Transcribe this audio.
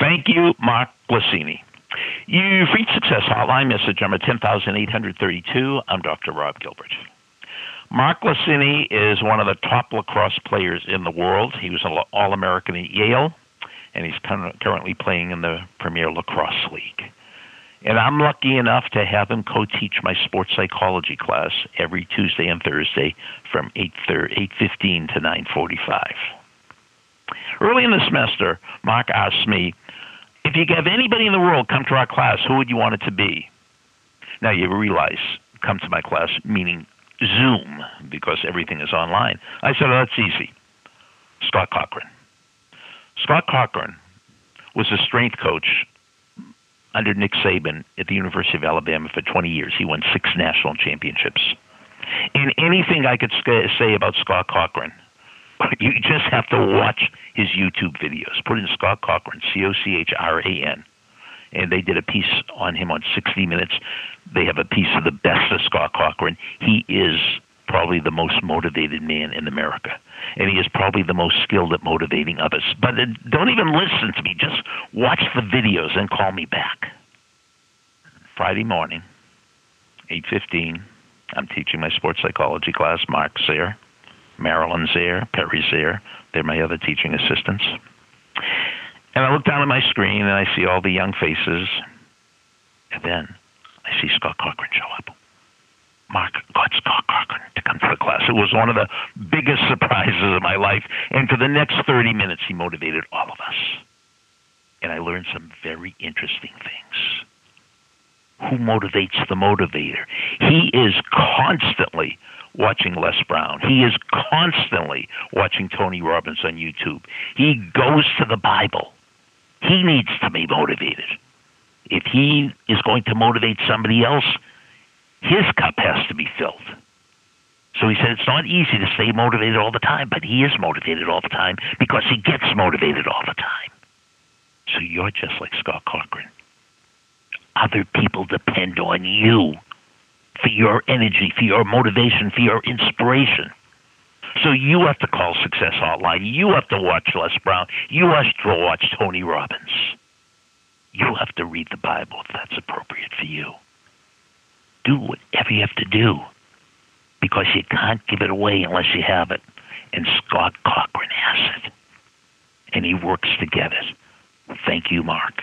Thank you, Mark Glicini. You've reached Success Hotline, message number 10832. I'm Dr. Rob Gilbert. Mark Glicini is one of the top lacrosse players in the world. He was an All American at Yale, and he's currently playing in the Premier Lacrosse League. And I'm lucky enough to have him co-teach my sports psychology class every Tuesday and Thursday from 8:15 to 9:45. Early in the semester, Mark asked me, if you could have anybody in the world come to our class, who would you want it to be? Now you realize, come to my class, meaning Zoom, because everything is online. I said, oh, that's easy. Scott Cochran. Scott Cochran was a strength coach under Nick Saban at the University of Alabama for 20 years. He won six national championships. And anything I could say about Scott Cochran, you just have to watch his YouTube videos. Put in Scott Cochran, C O C H R A N. And they did a piece on him on 60 Minutes. They have a piece of the best of Scott Cochran. He is probably the most motivated man in America. And he is probably the most skilled at motivating others. But uh, don't even listen to me. Just watch the videos and call me back. Friday morning, 8.15, I'm teaching my sports psychology class. Mark's there. Marilyn's there. Perry's there. They're my other teaching assistants. And I look down at my screen and I see all the young faces. And then I see Scott Cochran show up. Mark got Scott Cochran to come to the class. It was one of the biggest surprises of my life. And for the next 30 minutes, he motivated all of us. And I learned some very interesting things. Who motivates the motivator? He is constantly watching Les Brown. He is constantly watching Tony Robbins on YouTube. He goes to the Bible. He needs to be motivated. If he is going to motivate somebody else, his cup has to be filled. So he said it's not easy to stay motivated all the time, but he is motivated all the time because he gets motivated all the time. So you're just like Scott Cochran. Other people depend on you for your energy, for your motivation, for your inspiration. So you have to call Success Hotline. You have to watch Les Brown. You have to watch Tony Robbins. You have to read the Bible if that's appropriate for you. Do whatever you have to do because you can't give it away unless you have it. And Scott Cochran has it. And he works to get it. Thank you, Mark.